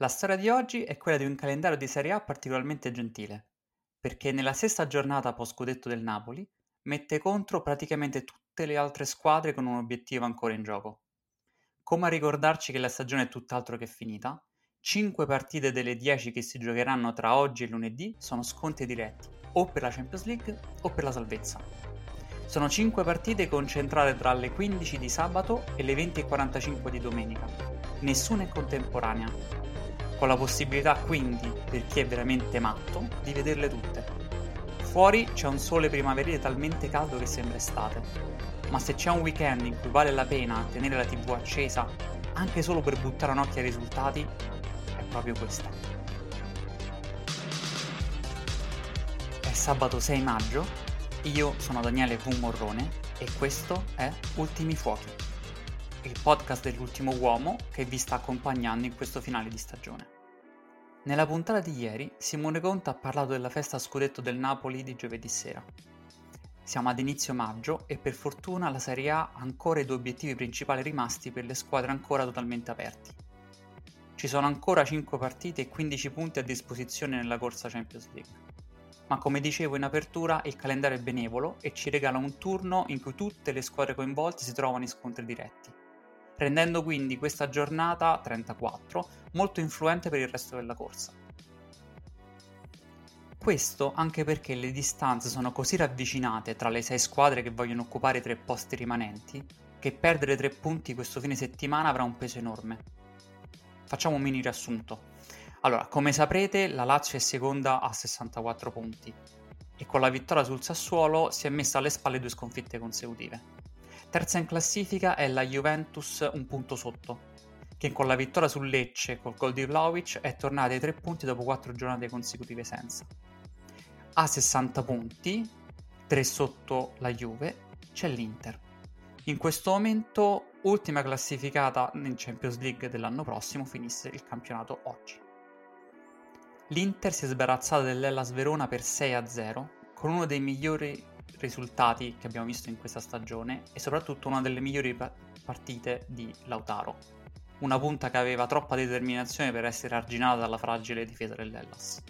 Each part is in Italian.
La storia di oggi è quella di un calendario di Serie A particolarmente gentile, perché nella sesta giornata post scudetto del Napoli mette contro praticamente tutte le altre squadre con un obiettivo ancora in gioco. Come a ricordarci che la stagione è tutt'altro che finita, 5 partite delle 10 che si giocheranno tra oggi e lunedì sono sconti diretti, o per la Champions League o per la salvezza. Sono 5 partite concentrate tra le 15 di sabato e le 20.45 di domenica, nessuna in contemporanea, con la possibilità quindi, per chi è veramente matto, di vederle tutte. Fuori c'è un sole primaverile talmente caldo che sembra estate, ma se c'è un weekend in cui vale la pena tenere la tv accesa anche solo per buttare un occhio ai risultati, è proprio questa. È sabato 6 maggio, io sono Daniele V. Morrone e questo è Ultimi Fuochi, il podcast dell'ultimo uomo che vi sta accompagnando in questo finale di stagione. Nella puntata di ieri Simone Conte ha parlato della festa a scudetto del Napoli di giovedì sera. Siamo ad inizio maggio e per fortuna la Serie A ha ancora i due obiettivi principali rimasti per le squadre ancora totalmente aperti. Ci sono ancora 5 partite e 15 punti a disposizione nella corsa Champions League. Ma come dicevo in apertura, il calendario è benevolo e ci regala un turno in cui tutte le squadre coinvolte si trovano in scontri diretti, rendendo quindi questa giornata 34 molto influente per il resto della corsa. Questo anche perché le distanze sono così ravvicinate tra le sei squadre che vogliono occupare i tre posti rimanenti che perdere tre punti questo fine settimana avrà un peso enorme. Facciamo un mini riassunto. Allora, come saprete, la Lazio è seconda a 64 punti e con la vittoria sul Sassuolo si è messa alle spalle due sconfitte consecutive. Terza in classifica è la Juventus un punto sotto, che con la vittoria sul Lecce col gol di Vlaovic è tornata ai tre punti dopo quattro giornate consecutive senza. A 60 punti, 3 sotto la Juve, c'è l'Inter. In questo momento, ultima classificata in Champions League dell'anno prossimo, finisse il campionato oggi. L'Inter si è sbarazzata dell'Ellas Verona per 6-0, con uno dei migliori risultati che abbiamo visto in questa stagione e soprattutto una delle migliori pa- partite di Lautaro. Una punta che aveva troppa determinazione per essere arginata dalla fragile difesa dell'Ellas.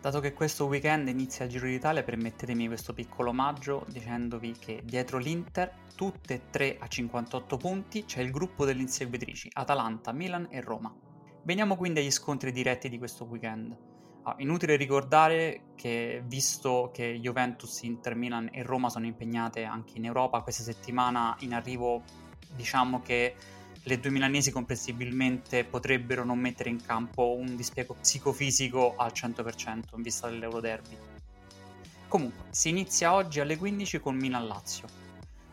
Dato che questo weekend inizia il Giro d'Italia, permettetemi questo piccolo omaggio dicendovi che dietro l'Inter, tutte e tre a 58 punti, c'è il gruppo delle inseguitrici, Atalanta, Milan e Roma. Veniamo quindi agli scontri diretti di questo weekend. Ah, inutile ricordare che visto che Juventus, Inter, Milan e Roma sono impegnate anche in Europa questa settimana in arrivo, diciamo che le due milanesi comprensibilmente potrebbero non mettere in campo un dispiego psicofisico al 100% in vista dell'Euroderby. Comunque, si inizia oggi alle 15 con Milan-Lazio.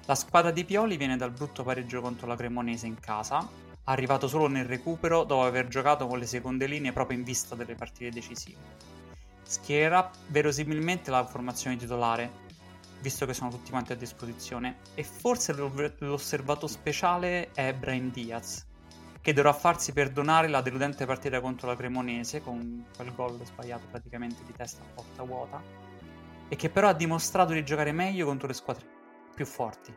La squadra di Pioli viene dal brutto pareggio contro la Cremonese in casa, arrivato solo nel recupero dopo aver giocato con le seconde linee proprio in vista delle partite decisive. Schiererà verosimilmente la formazione titolare, visto che sono tutti quanti a disposizione, e forse l'osservato speciale è Brian Diaz, che dovrà farsi perdonare la deludente partita contro la Cremonese, con quel gol sbagliato praticamente di testa a porta vuota, e che però ha dimostrato di giocare meglio contro le squadre più forti.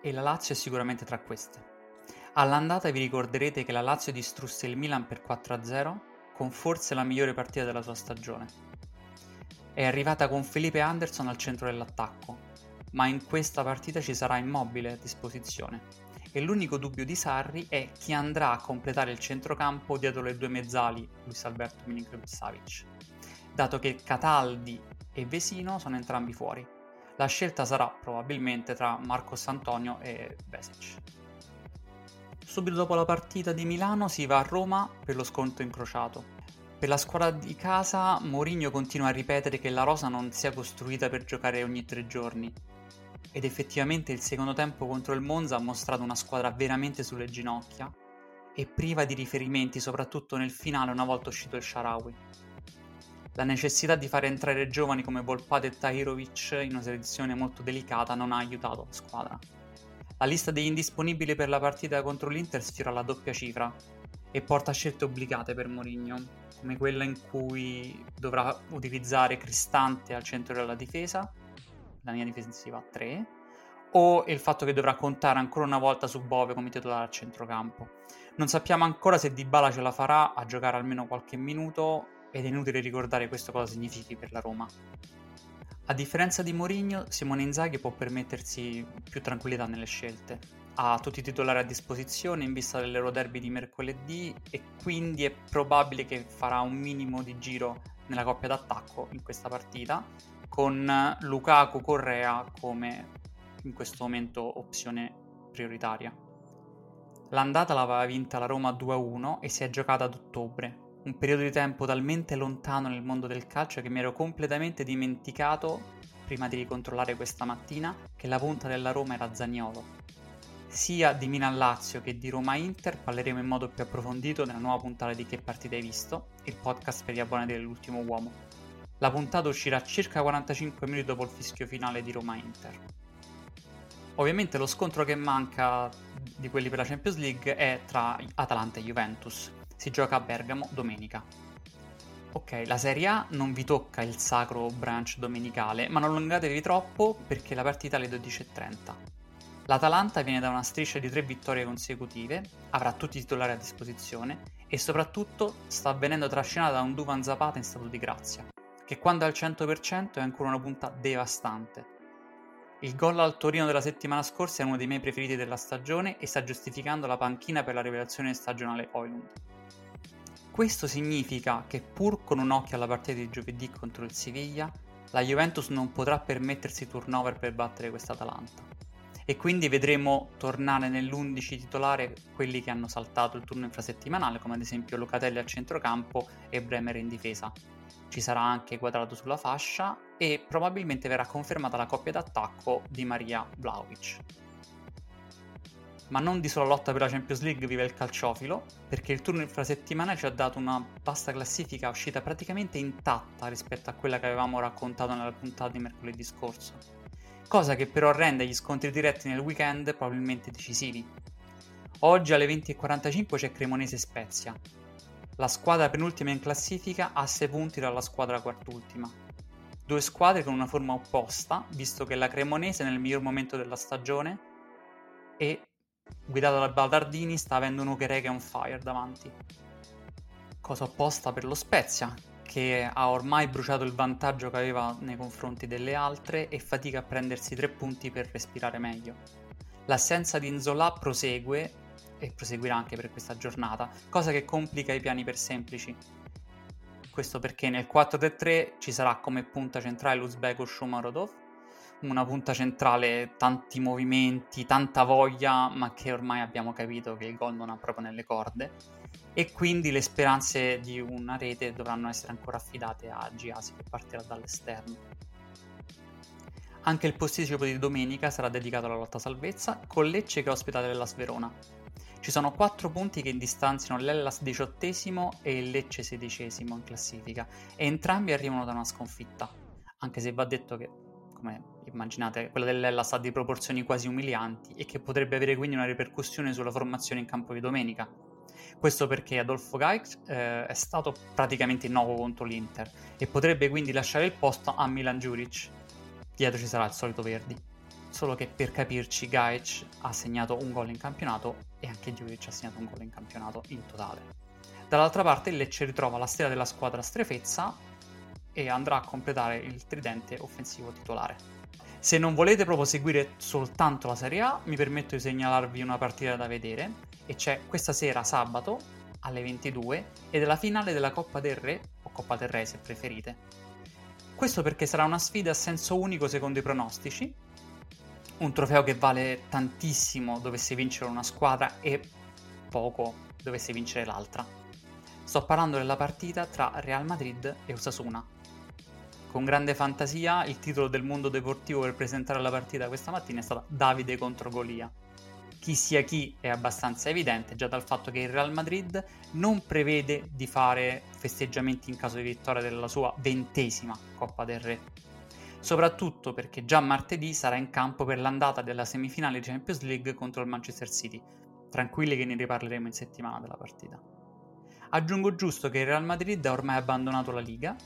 E la Lazio è sicuramente tra queste. All'andata vi ricorderete che la Lazio distrusse il Milan per 4-0, con forse la migliore partita della sua stagione è arrivata con Felipe Anderson al centro dell'attacco, ma in questa partita ci sarà Immobile a disposizione. E l'unico dubbio di Sarri è chi andrà a completare il centrocampo dietro le due mezzali, Luis Alberto Milinkovic Savic, dato che Cataldi e Vesino sono entrambi fuori. La scelta sarà probabilmente tra Marcos Antonio e Besic. Subito dopo la partita di Milano si va a Roma per lo sconto incrociato. Per la squadra di casa, Mourinho continua a ripetere che la rosa non sia costruita per giocare ogni tre giorni. Ed effettivamente il secondo tempo contro il Monza ha mostrato una squadra veramente sulle ginocchia, e priva di riferimenti, soprattutto nel finale una volta uscito il Sharawi. La necessità di fare entrare giovani come Volpate e Tahirovic in una selezione molto delicata non ha aiutato la squadra. La lista degli indisponibili per la partita contro l'Inter sfiora la doppia cifra e porta scelte obbligate per Mourinho, come quella in cui dovrà utilizzare Cristante al centro della difesa, la linea difensiva a 3, o il fatto che dovrà contare ancora una volta su Bove come titolare al centrocampo. Non sappiamo ancora se Dybala ce la farà a giocare almeno qualche minuto ed è inutile ricordare questo cosa significhi per la Roma. A differenza di Mourinho, Simone Inzaghi può permettersi più tranquillità nelle scelte. Ha tutti i titolari a disposizione in vista dell'Euro Derby di mercoledì e quindi è probabile che farà un minimo di giro nella coppia d'attacco in questa partita, con Lukaku Correa come in questo momento opzione prioritaria. L'andata l'aveva vinta la Roma 2-1 e si è giocata ad ottobre, un periodo di tempo talmente lontano nel mondo del calcio che mi ero completamente dimenticato, prima di ricontrollare questa mattina, che la punta della Roma era Zagnolo. Sia di Milan-Lazio che di Roma-Inter parleremo in modo più approfondito nella nuova puntata di Che partita hai visto, il podcast per gli abbonati dell'ultimo uomo. La puntata uscirà circa 45 minuti dopo il fischio finale di Roma-Inter. Ovviamente lo scontro che manca di quelli per la Champions League è tra Atalanta e Juventus, si gioca a Bergamo domenica. Ok, la Serie A non vi tocca il sacro branch domenicale, ma non allungatevi troppo perché la partita è alle 12.30. L'Atalanta viene da una striscia di tre vittorie consecutive, avrà tutti i titolari a disposizione e soprattutto sta avvenendo trascinata da un Duvan Zapata in stato di grazia, che quando è al 100% è ancora una punta devastante. Il gol al Torino della settimana scorsa è uno dei miei preferiti della stagione e sta giustificando la panchina per la rivelazione stagionale Oilund. Questo significa che pur con un occhio alla partita di giovedì contro il Siviglia, la Juventus non potrà permettersi turnover per battere questa Atalanta. E quindi vedremo tornare nell'11 titolare quelli che hanno saltato il turno infrasettimanale, come ad esempio Locatelli al centrocampo e Bremer in difesa. Ci sarà anche quadrato sulla fascia e probabilmente verrà confermata la coppia d'attacco di Maria Vlaovic ma non di sola lotta per la Champions League vive il calciofilo, perché il turno infrasettimanale ci ha dato una vasta classifica uscita praticamente intatta rispetto a quella che avevamo raccontato nella puntata di mercoledì scorso, cosa che però rende gli scontri diretti nel weekend probabilmente decisivi. Oggi alle 20.45 c'è Cremonese Spezia. La squadra penultima in classifica ha 6 punti dalla squadra quartultima. Due squadre con una forma opposta, visto che la Cremonese nel miglior momento della stagione e guidata da Baldardini, sta avendo un Ucherega on fire davanti. Cosa opposta per lo Spezia, che ha ormai bruciato il vantaggio che aveva nei confronti delle altre e fatica a prendersi tre punti per respirare meglio. L'assenza di Inzola prosegue e proseguirà anche per questa giornata, cosa che complica i piani per semplici. Questo perché nel 4-3 ci sarà come punta centrale l'Uzbeko Shumarodov, una punta centrale, tanti movimenti, tanta voglia, ma che ormai abbiamo capito che il gol non ha proprio nelle corde. E quindi le speranze di una rete dovranno essere ancora affidate a Giasi che partirà dall'esterno. Anche il posticipo di domenica sarà dedicato alla lotta salvezza, con Lecce che ospita l'Ellas Verona. Ci sono quattro punti che distanziano l'Ellas diciottesimo e il Lecce sedicesimo in classifica, e entrambi arrivano da una sconfitta, anche se va detto che, come immaginate, quella dell'Ellas ha di proporzioni quasi umilianti e che potrebbe avere quindi una ripercussione sulla formazione in campo di domenica. Questo perché Adolfo Gaix eh, è stato praticamente innovo contro l'Inter e potrebbe quindi lasciare il posto a Milan Juric. Dietro ci sarà il solito Verdi. Solo che per capirci Gaich ha segnato un gol in campionato e anche Juric ha segnato un gol in campionato in totale. Dall'altra parte il Lecce ritrova la stella della squadra strefezza e andrà a completare il tridente offensivo titolare. Se non volete proprio seguire soltanto la Serie A, mi permetto di segnalarvi una partita da vedere, e c'è questa sera sabato alle 22 ed è la finale della Coppa del Re, o Coppa del Re se preferite. Questo perché sarà una sfida a senso unico secondo i pronostici, un trofeo che vale tantissimo dovesse vincere una squadra e poco dovesse vincere l'altra. Sto parlando della partita tra Real Madrid e Osasuna, con grande fantasia, il titolo del mondo deportivo per presentare la partita questa mattina è stata Davide contro Golia. chi sia chi è abbastanza evidente già dal fatto che il Real Madrid non prevede di fare festeggiamenti in caso di vittoria della sua ventesima Coppa del Re. Soprattutto perché già martedì sarà in campo per l'andata della semifinale Champions League contro il Manchester City. Tranquilli che ne riparleremo in settimana della partita. Aggiungo giusto che il Real Madrid ha ormai abbandonato la Liga,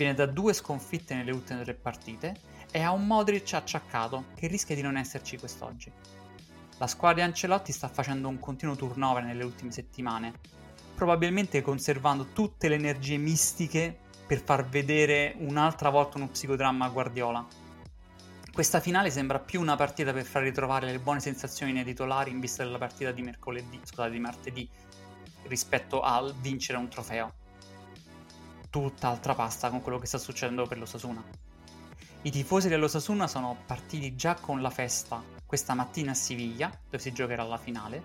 viene da due sconfitte nelle ultime tre partite e ha un Modric acciaccato che rischia di non esserci quest'oggi. La squadra di Ancelotti sta facendo un continuo turnover nelle ultime settimane, probabilmente conservando tutte le energie mistiche per far vedere un'altra volta uno psicodramma a Guardiola. Questa finale sembra più una partita per far ritrovare le buone sensazioni nei titolari in vista della partita di mercoledì, scusate, di martedì, rispetto al vincere un trofeo. Tutt'altra pasta con quello che sta succedendo per l'Osasuna. I tifosi dell'Osasuna sono partiti già con la festa questa mattina a Siviglia, dove si giocherà la finale,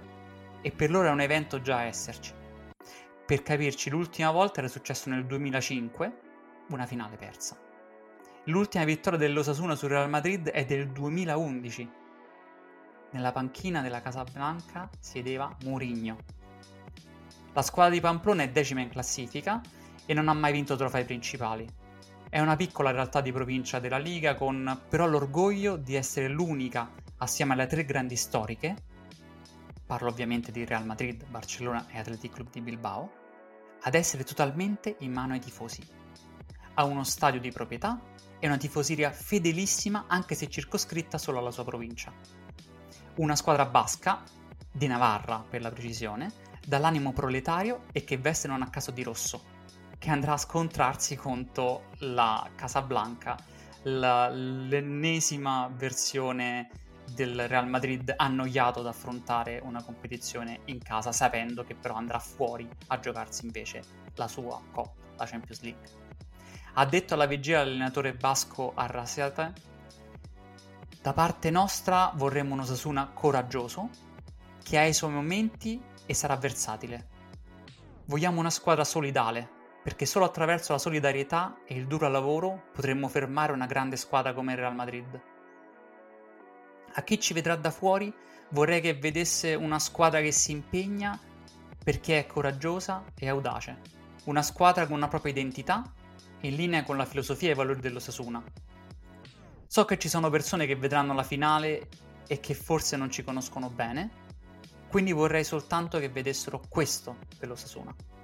e per loro è un evento già esserci. Per capirci, l'ultima volta era successo nel 2005, una finale persa. L'ultima vittoria dell'Osasuna sul Real Madrid è del 2011. Nella panchina della Casablanca siedeva Mourinho. La squadra di Pamplona è decima in classifica e non ha mai vinto trofei principali. È una piccola realtà di provincia della Liga con però l'orgoglio di essere l'unica assieme alle tre grandi storiche, parlo ovviamente di Real Madrid, Barcellona e Athletic Club di Bilbao, ad essere totalmente in mano ai tifosi. Ha uno stadio di proprietà e una tifoseria fedelissima anche se circoscritta solo alla sua provincia. Una squadra basca, di Navarra per la precisione, dall'animo proletario e che veste non a caso di rosso, che andrà a scontrarsi contro la Casablanca, la, l'ennesima versione del Real Madrid annoiato ad affrontare una competizione in casa, sapendo che però andrà fuori a giocarsi invece la sua Coppa, la Champions League. Ha detto alla vigilia l'allenatore basco Arrasate, da parte nostra vorremmo un Osasuna coraggioso, che ha i suoi momenti e sarà versatile. Vogliamo una squadra solidale, perché solo attraverso la solidarietà e il duro lavoro potremmo fermare una grande squadra come il Real Madrid. A chi ci vedrà da fuori vorrei che vedesse una squadra che si impegna perché è coraggiosa e audace. Una squadra con una propria identità, in linea con la filosofia e i valori dell'Osasuna. So che ci sono persone che vedranno la finale e che forse non ci conoscono bene, quindi vorrei soltanto che vedessero questo dell'Osasuna.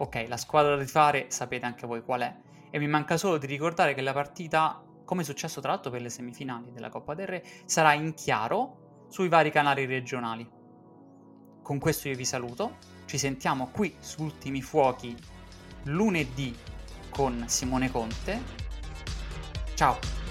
Ok, la squadra da rifare sapete anche voi qual è, e mi manca solo di ricordare che la partita come è successo tra l'altro per le semifinali della Coppa del Re, sarà in chiaro sui vari canali regionali. Con questo io vi saluto, ci sentiamo qui su Ultimi Fuochi lunedì con Simone Conte. Ciao!